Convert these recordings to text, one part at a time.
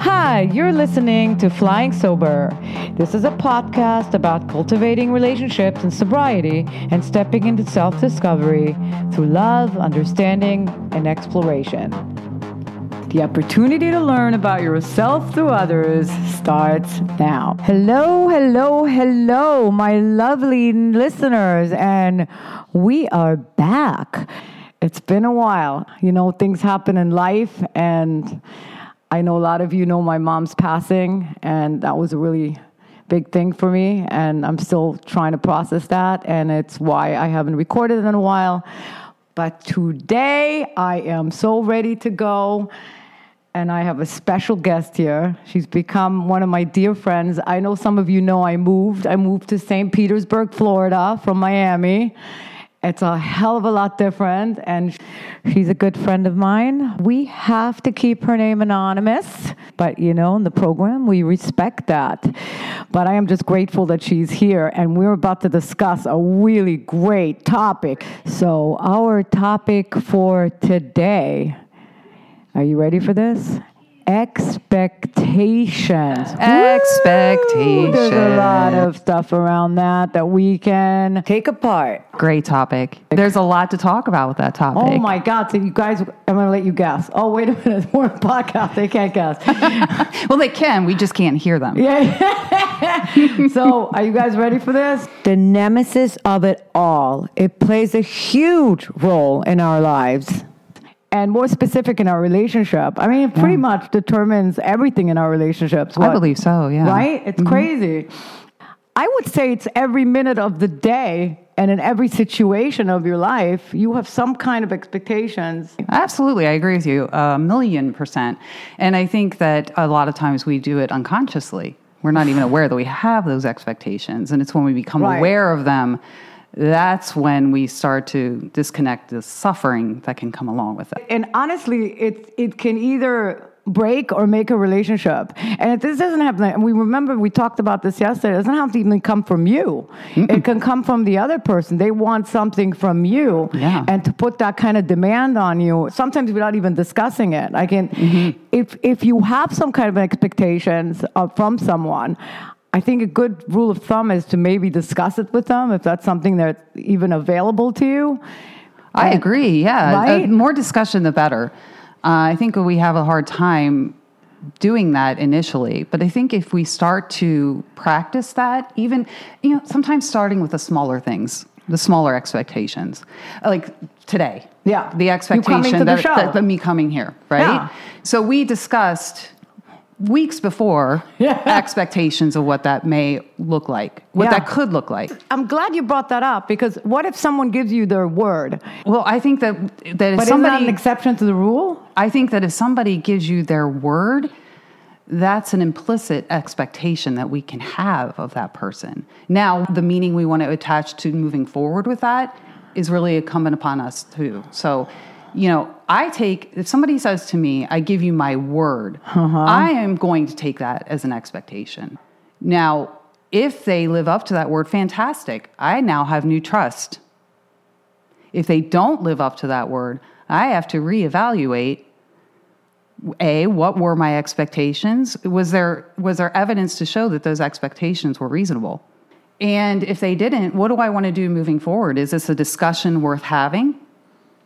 Hi, you're listening to Flying Sober. This is a podcast about cultivating relationships and sobriety and stepping into self discovery through love, understanding, and exploration. The opportunity to learn about yourself through others starts now. Hello, hello, hello, my lovely listeners, and we are back. It's been a while. You know, things happen in life, and I know a lot of you know my mom's passing, and that was a really big thing for me, and I'm still trying to process that, and it's why I haven't recorded in a while. But today I am so ready to go and I have a special guest here. She's become one of my dear friends. I know some of you know I moved. I moved to St. Petersburg, Florida from Miami. It's a hell of a lot different, and she's a good friend of mine. We have to keep her name anonymous, but you know, in the program, we respect that. But I am just grateful that she's here, and we're about to discuss a really great topic. So, our topic for today are you ready for this? Expectations. Expectations. There's a lot of stuff around that that we can take apart. Great topic. There's a lot to talk about with that topic. Oh my God. So, you guys, I'm going to let you guess. Oh, wait a minute. We're a podcast. They can't guess. well, they can. We just can't hear them. Yeah. so, are you guys ready for this? The nemesis of it all. It plays a huge role in our lives and more specific in our relationship. I mean, it pretty yeah. much determines everything in our relationships. What, I believe so, yeah. Right? It's mm-hmm. crazy. I would say it's every minute of the day and in every situation of your life, you have some kind of expectations. Absolutely. I agree with you a million percent. And I think that a lot of times we do it unconsciously. We're not even aware that we have those expectations. And it's when we become right. aware of them that's when we start to disconnect the suffering that can come along with it. And honestly, it it can either break or make a relationship. And if this doesn't happen, and we remember we talked about this yesterday, it doesn't have to even come from you. Mm-mm. It can come from the other person. They want something from you. Yeah. And to put that kind of demand on you, sometimes without even discussing it. I can, mm-hmm. if, if you have some kind of expectations uh, from someone, I think a good rule of thumb is to maybe discuss it with them if that's something that's even available to you. I and, agree. Yeah, right? uh, more discussion the better. Uh, I think we have a hard time doing that initially, but I think if we start to practice that, even you know, sometimes starting with the smaller things, the smaller expectations, like today. Yeah, the expectation that, that, that, me coming here, right? Yeah. So we discussed weeks before yeah. expectations of what that may look like, what yeah. that could look like. I'm glad you brought that up because what if someone gives you their word? Well, I think that that if but somebody is that an exception to the rule. I think that if somebody gives you their word, that's an implicit expectation that we can have of that person. Now, the meaning we want to attach to moving forward with that is really incumbent upon us too. So you know, I take, if somebody says to me, I give you my word, uh-huh. I am going to take that as an expectation. Now, if they live up to that word, fantastic. I now have new trust. If they don't live up to that word, I have to reevaluate a what were my expectations was there was there evidence to show that those expectations were reasonable and if they didn't what do i want to do moving forward is this a discussion worth having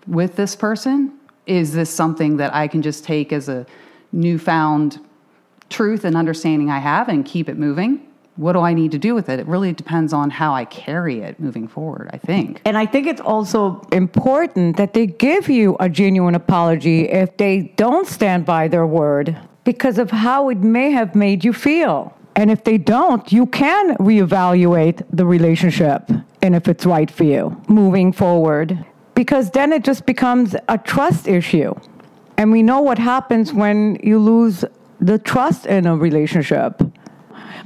with this person? Is this something that I can just take as a newfound truth and understanding I have and keep it moving? What do I need to do with it? It really depends on how I carry it moving forward, I think. And I think it's also important that they give you a genuine apology if they don't stand by their word because of how it may have made you feel. And if they don't, you can reevaluate the relationship and if it's right for you moving forward because then it just becomes a trust issue. And we know what happens when you lose the trust in a relationship.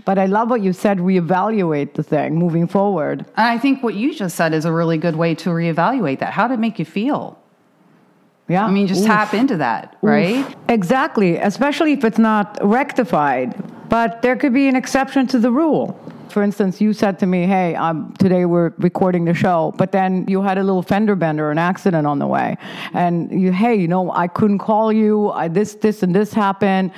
But I love what you said, reevaluate the thing moving forward. And I think what you just said is a really good way to reevaluate that. How did it make you feel? Yeah. I mean, just Oof. tap into that, right? Oof. Exactly, especially if it's not rectified. But there could be an exception to the rule for instance, you said to me, "Hey, um, today we're recording the show," but then you had a little fender bender, an accident on the way, and you, "Hey, you know, I couldn't call you. I, this, this, and this happened."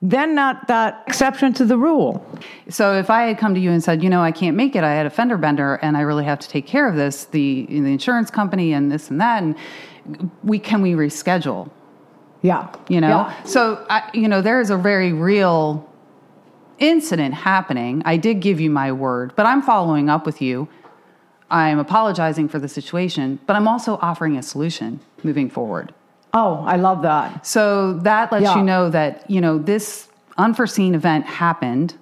then not that exception to the rule. So if I had come to you and said, you know, I can't make it, I had a fender bender, and I really have to take care of this, the the insurance company and this and that, and we can we reschedule? Yeah. You know, Yeah. so I, you know, there is a very real incident happening. I did give you my word, but I'm following up with you. I'm apologizing for the situation, but I'm also offering a solution moving forward. Oh, I love that. So that lets Yeah. you know that, you know, this unforeseen event happened.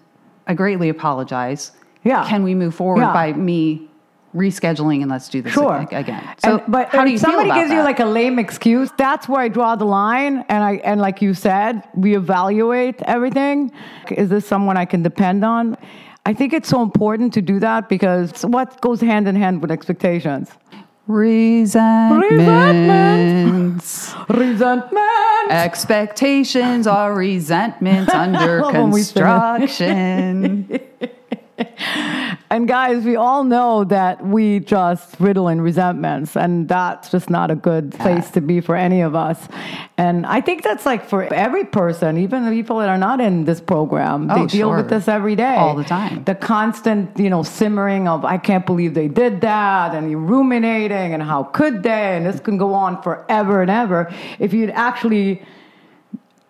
I greatly apologize. Yeah. Can we move forward Yeah. by me rescheduling and let's do this Sure. again? So, And- but if somebody gives you like a lame excuse, that's where I draw the line. And I and like you said, we evaluate everything. Is this someone I can depend on? I think it's so important to do that because what goes hand in hand with expectations? Resentments. Resentments. resentments. Expectations are resentments under love when we sing it. construction. And guys, we all know that we just riddle in resentments, and that's just not a good place to be for any of us. And I think that's like for every person, even the people that are not in this program, they Oh, deal sure. with this every day. All the time. The constant, you know, simmering of, I can't believe they did that, and you're ruminating, and how could they? And this can go on forever and ever. If you'd actually,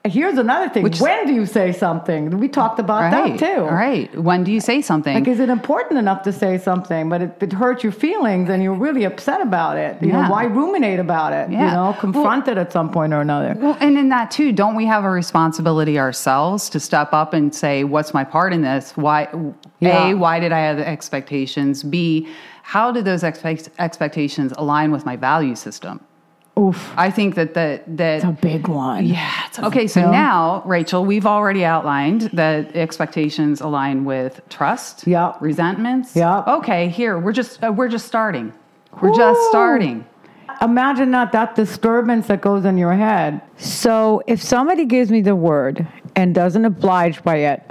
here's another thing Which- when do you say something? We talked about right. that too. Right. When do you say something? Like, is it important enough to say something, but it, it hurts your feelings and you're really upset about it? You Yeah. know, why ruminate about it? Yeah. You know, confront it at some point or another. Well, and in that too, don't we have a responsibility ourselves to step up and say, "What's my part in this? Why? Yeah. A, why did I have the expectations? B, how did those expect- expectations align with my value system?" Oof. I think that that that It's a big one. yeah. It's okay, so Yeah. now, Rachel, we've already outlined that expectations align with trust, Yeah. resentments. Yeah. Okay, here we're just uh, we're just starting. We're just starting. Imagine not that disturbance that goes in your head. So if somebody gives me the word and doesn't oblige by it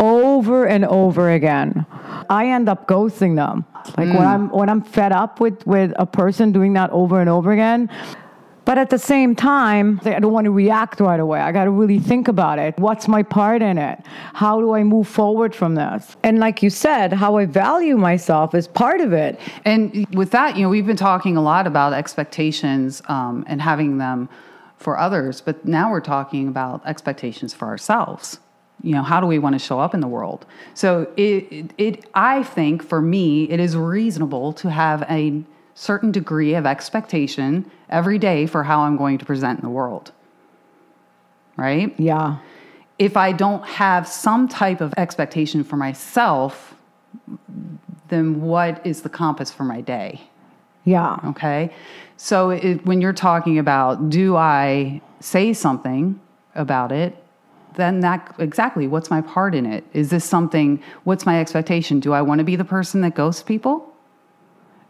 over and over again, I end up ghosting them. Like when I'm when I'm fed up with with a person doing that over and over again. But at the same time, I don't want to react right away. I got to really think about it. What's my part in it? How do I move forward from this? And like you said, how I value myself is part of it. And with that, you know, we've been talking a lot about expectations um, and having them for others, but now we're talking about expectations for ourselves. You know, how do we want to show up in the world? So, it, it, it I think for me, it is reasonable to have a certain degree of expectation every day for how I'm going to present in the world. Right? Yeah. if I don't have some type of expectation for myself, then what is the compass for my day? Yeah. Okay. So it, when you're talking about, do I say something about it? Then that exactly what's my part in it? Is this something? What's my expectation? Do I want to be the person that ghosts people?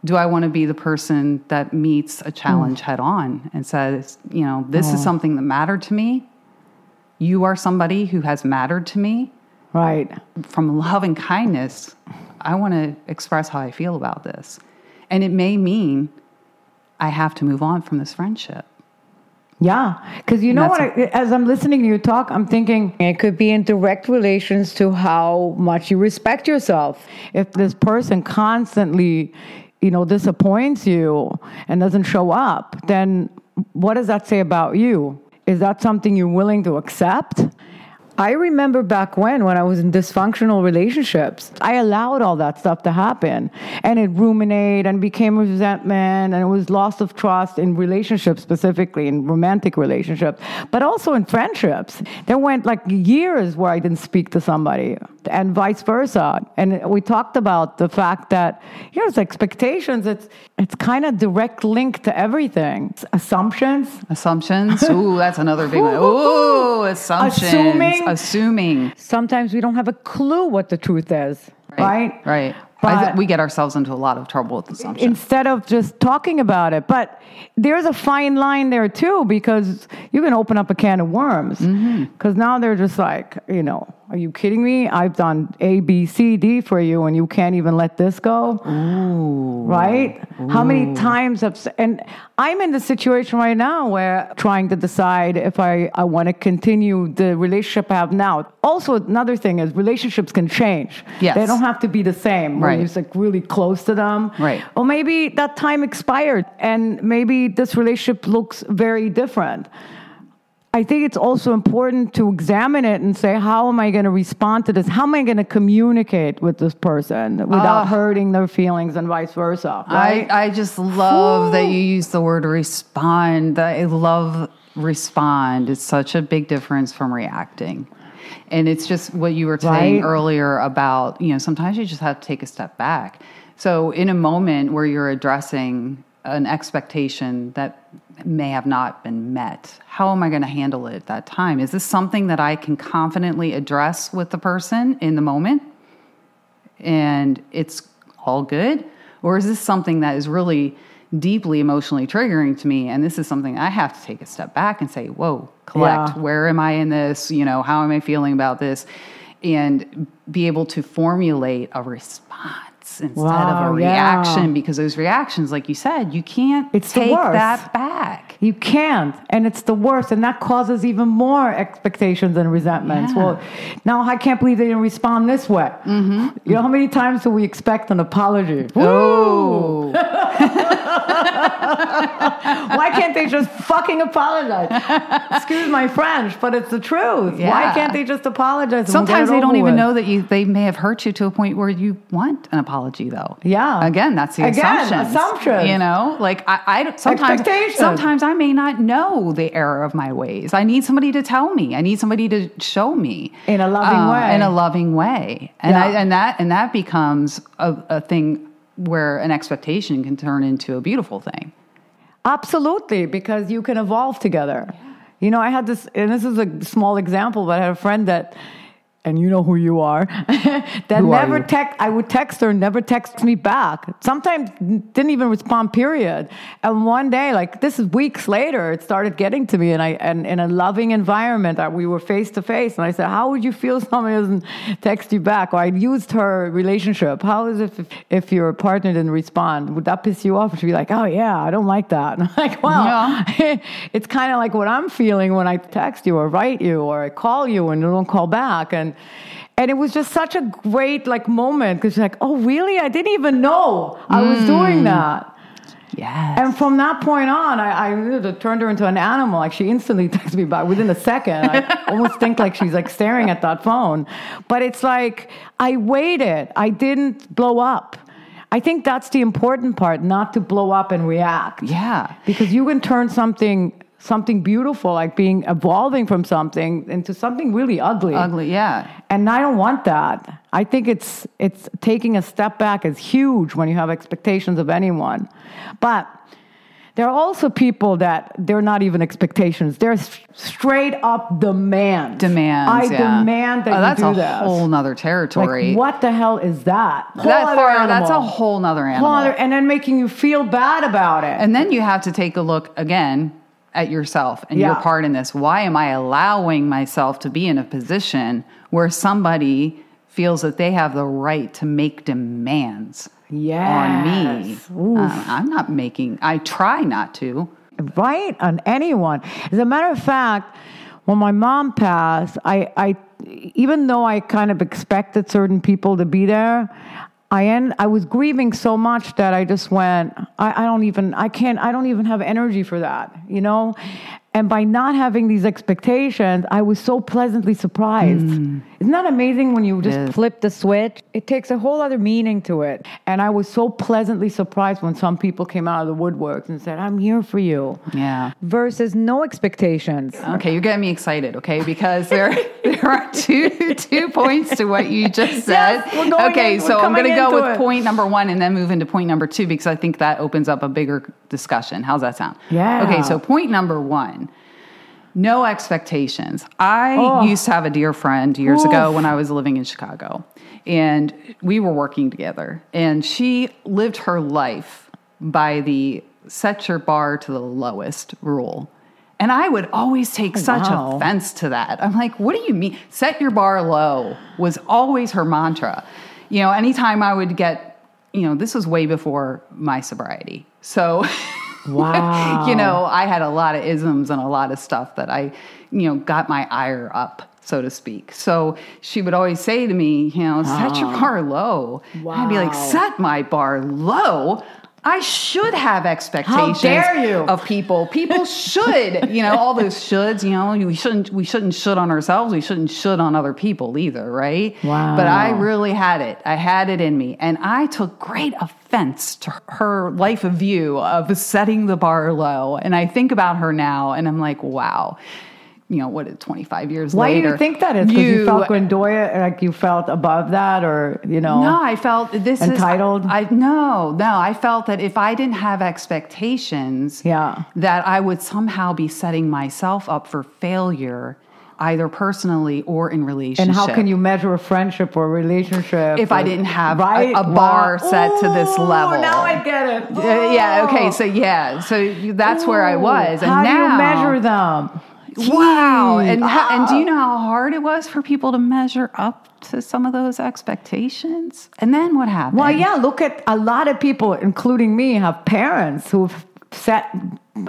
Do I want to be the person that meets a challenge mm. head on and says, you know, this is something that mattered to me? You are somebody who has mattered to me Right. from love and kindness, I want to express how I feel about this. And it may mean I have to move on from this friendship. Yeah, because you know what? I, as I'm listening to you talk, I'm thinking it could be in direct relations to how much you respect yourself. If this person constantly, you know, disappoints you and doesn't show up, then what does that say about you? Is that something you're willing to accept? I remember back when, when I was in dysfunctional relationships, I allowed all that stuff to happen. And it ruminated and became resentment and it was loss of trust in relationships, specifically in romantic relationships, but also in friendships. There went like years where I didn't speak to somebody and vice versa. And we talked about the fact that, you know, it's expectations, it's, it's kind of direct link to everything. It's assumptions, Assumptions. Ooh, that's another big one. Ooh, assumptions. Assuming. Assuming. sometimes we don't have a clue what the truth is, right? Right. But- th- we get ourselves into a lot of trouble with assumptions. Instead of just talking about it. But there's a fine line there too, because you can open up a can of worms. Mm-hmm. Because now they're just like, you know, are you kidding me? I've done A, B, C, D for you, and you can't even let this go. Ooh. Right? How many times have, and I'm in the situation right now where trying to decide if I, I want to continue the relationship I have now. Also, another thing is relationships can change. Yes. They don't have to be the same. Right. you're like really close to them. Right. Or maybe that time expired and maybe this relationship looks very different. I think it's also important to examine it and say, how am I going to respond to this? How am I going to communicate with this person without Ah. hurting their feelings and vice versa? Right? I, I just love that you use the word respond. I love respond. It's such a big difference from reacting. And it's just what you were saying Right. earlier about, you know, sometimes you just have to take a step back. So, in a moment where you're addressing an expectation that may have not been met, how am I going to handle it at that time? Is this something that I can confidently address with the person in the moment? and it's all good? Or is this something that is really deeply emotionally triggering to me? And this is something I have to take a step back and say, whoa, collect. Yeah. Where am I in this? You know, how am I feeling about this? And be able to formulate a response instead Wow, of a yeah. reaction because those reactions, like you said, you can't It's take that back. You can't, and it's the worst, and that causes even more expectations and resentments. Yeah. Well, now I can't believe they didn't respond this way. Mm-hmm. You know how many times do we expect an apology? Oh, Why can't they just fucking apologize? Excuse my French, but it's the truth. Why can't they just apologize? and we'll get Sometimes they don't over even with? know that you they may have hurt you to a point where you want an apology though. Yeah. Again, that's the Again, assumptions. assumptions. You know, like I, I sometimes sometimes I may not know the error of my ways. I need somebody to tell me. I need somebody to show me In a loving um, way. In a loving way, and Yeah. I, and that and that becomes a, a thing where an expectation can turn into a beautiful thing. Absolutely, because you can evolve together. You know, I had this, and this is a small example, but I had a friend that, and you know who you are, that Who never text. I would text her, never text me back. Sometimes didn't even respond. Period. And one day, like this is weeks later, it started getting to me, and I, and in a loving environment, that we were face to face, and I said, "How would you feel if somebody doesn't text you back?" Or I used her relationship. How is it if, if your partner didn't respond? Would that piss you off? She'd be like, "Oh yeah, I don't like that." And I'm like, well, Yeah. it's kind of like what I'm feeling when I text you or write you or I call you and you don't call back. And and it was just such a great like moment because she's like, oh really? I didn't even know I was mm. doing that. Yes. And from that point on, I, I turned her into an animal. Like she instantly texted me back within a second. I almost think like she's like staring at that phone. But it's like I waited. I didn't blow up. I think that's the important part, not to blow up and react yeah. because you can turn something something beautiful like being evolving from something into something really ugly Ugly. Yeah. and i don't want that i think it's it's taking a step back is huge when you have expectations of anyone but there are also people that they're not even expectations they're straight up demand Demands. i yeah. demand that oh, you that's do a this whole nother territory. like what the hell is that Whole That other far, that's a whole nother Whole animal. other- and then making you feel bad about it And then you have to take a look again at yourself and your part in this. Why am I allowing myself to be in a position where somebody feels that they have the right to make demands on me? Yes. Uh, I'm not making, I try not to. right on anyone as a matter of fact when my mom passed i i even though i kind of expected certain people to be there i end, i was grieving so much that i just went I, I don't even i can't i don't even have energy for that you know and by not having these expectations i was so pleasantly surprised mm. isn't that amazing when you just is. flip the switch it takes a whole other meaning to it and i was so pleasantly surprised when some people came out of the woodworks and said i'm here for you Yeah. versus no expectations. Okay, you're getting me excited, okay? Because there there are two two points to what you just said. Yes, we're going okay, in- so I'm going to go with it. point number 1 and then move into point number 2 because I think that opens up a bigger discussion. How's that sound? Yeah. Okay, so point number 1. No expectations. I Oh. used to have a dear friend years ago when I was living in Chicago. And we were working together. And she lived her life by the set your bar to the lowest rule. And I would always take oh, such wow. offense to that. I'm like, what do you mean? Set your bar low was always her mantra. You know, anytime I would get, you know, this was way before my sobriety. So, Wow. you know, I had a lot of isms and a lot of stuff that I, you know, got my ire up, so to speak. So she would always say to me, you know, set your ah. bar low. I'd be like, set my bar low. I should have expectations How dare you. of people. People should, you know, all those shoulds. You know, we shouldn't we shouldn't should on ourselves. We shouldn't should on other people either, right? Wow. But I really had it. I had it in me, and I took great offense to her life of view of setting the bar low. And I think about her now, and I'm like, wow. You know what? Twenty five years later. Why later, do you think that is? Because you, felt Gwendoya, like you felt above that, or you know? No, I felt this Entitled? is I no, no. I felt that if I didn't have expectations, Yeah. that I would somehow be setting myself up for failure, either personally or in relationship. And how can you measure a friendship or a relationship If I didn't have a- right? a bar set to this level. Now I get it. Uh, yeah. Okay. So yeah. So you- that's where I was. And how now, do you measure them? Wow. And how, and do you Oh. know how hard it was for people to measure up to some of those expectations? And then what happened? Well, yeah, look at a lot of people, including me, have parents who've set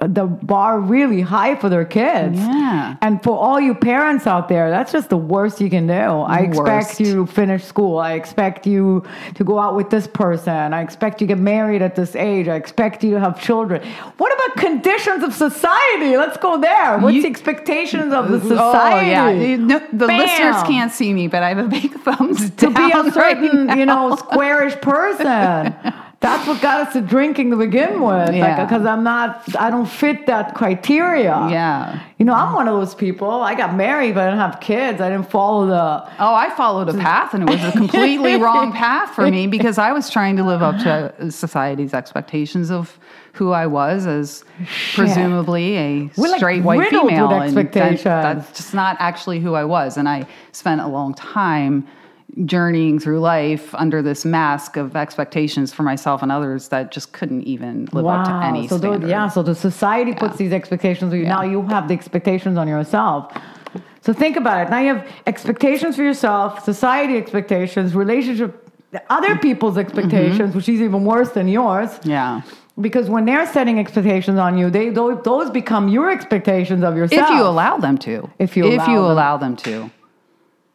the bar really high for their kids. Yeah. And for all you parents out there, that's just the worst you can do. I expect Worst. you to finish school. I expect you to go out with this person. I expect you to get married at this age. I expect you to have children. What about conditions of society? Let's go there. What's You- the expectations of the society? Oh, yeah. Know, the Bam. listeners can't see me, but I have a big thumbs to be a certain, now. you know, squarish person. That's what got us to drinking to begin with. Yeah. Because I'm not, I don't fit that criteria. Yeah. You know, I'm one of those people. I got married, but I didn't have kids. I didn't follow the. Oh, I followed a path and it was a completely wrong path for me because I was trying to live up to society's expectations of who I was as presumably a We're, like, straight white female. and that- that's just not actually who I was. And I spent a long time journeying through life under this mask of expectations for myself and others that just couldn't even live up to any so standard. those, yeah, so the society puts these expectations on you. Now you have the expectations on yourself. So think about it. Now you have expectations for yourself, society expectations, relationship, other people's expectations, mm-hmm. which is even worse than yours. Yeah. Because when they're setting expectations on you, they those, those become your expectations of yourself. If you allow them to. If you if you them. allow them to.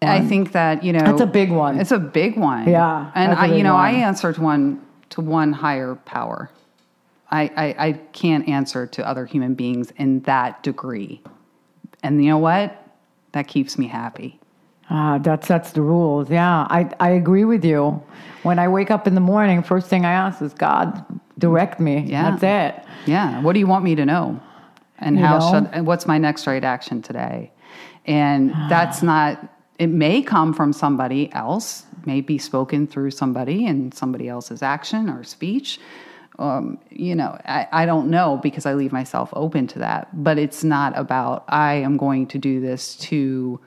I think that you know That's a big one. It's a big one. Yeah, and I, you know, I answer to one to one higher power. I, I I can't answer to other human beings in that degree, and you know what? That keeps me happy. Ah, that sets the rules. Yeah, I, I agree with you. When I wake up in the morning, first thing I ask is, God, direct me. Yeah. That's it. Yeah. What do you want me to know? And You how know? should and what's my next right action today? And that's not it may come from somebody else, may be spoken through somebody and somebody else's action or speech. Um, you know, I, I don't know because I leave myself open to that. But it's not about I am going to do this to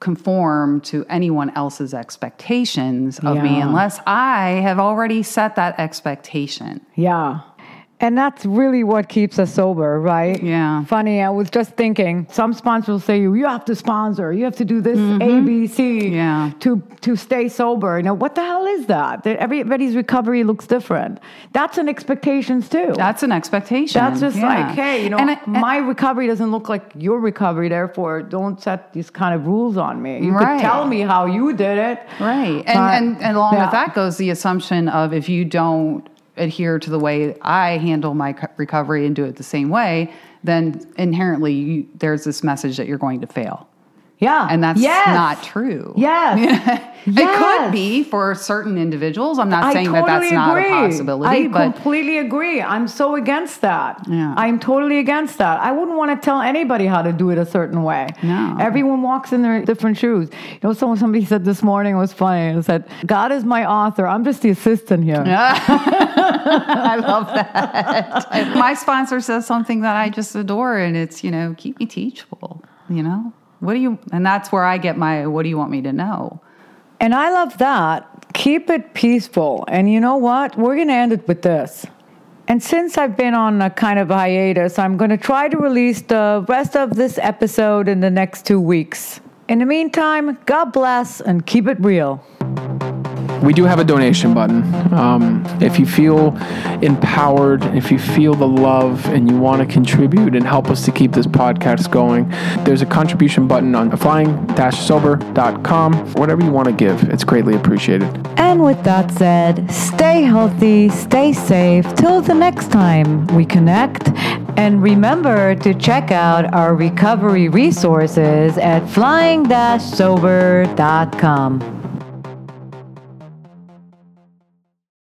conform to anyone else's expectations of me unless I have already set that expectation. Yeah. And that's really what keeps us sober, right? Yeah. Funny, I was just thinking, some sponsors will say, you have to sponsor, you have to do this A, B, C Mm-hmm. Yeah. to, to stay sober. You know, what the hell is that? That Everybody's recovery looks different. That's an expectations too. That's an expectation. That's just Yeah. like, hey, you know, And I- and- my recovery doesn't look like your recovery, therefore don't set these kind of rules on me. You Right. could tell me how you did it. right, and, but- and and along yeah. with that goes the assumption of if you don't adhere to the way I handle my recovery and do it the same way, then inherently you, there's this message that you're going to fail, Yeah. and that's Yes. not true. Yes. It Yes. could be for certain individuals. I'm not I saying that that's totally not a agree. possibility, I but completely agree. I'm so against that. Yeah. I'm totally against that. I wouldn't want to tell anybody how to do it a certain way. No. Everyone walks in their different shoes. You know, someone somebody said this morning it was funny. It said, "God is my author. I'm just the assistant here." I love that. My sponsor says something that I just adore, and it's, you know, keep me teachable, you know? What do you, and that's where I get my, what do you want me to know? And I love that. Keep it peaceful. And you know what? We're going to end it with this. And since I've been on a kind of hiatus, I'm going to try to release the rest of this episode in the next two weeks. In the meantime, God bless and keep it real we do have a donation button. Um, if you feel empowered, if you feel the love and you want to contribute and help us to keep this podcast going, there's a contribution button on flying-sober.com. Whatever you want to give, it's greatly appreciated. And with that said, stay healthy, stay safe till the next time we connect. And remember to check out our recovery resources at flying-sober.com.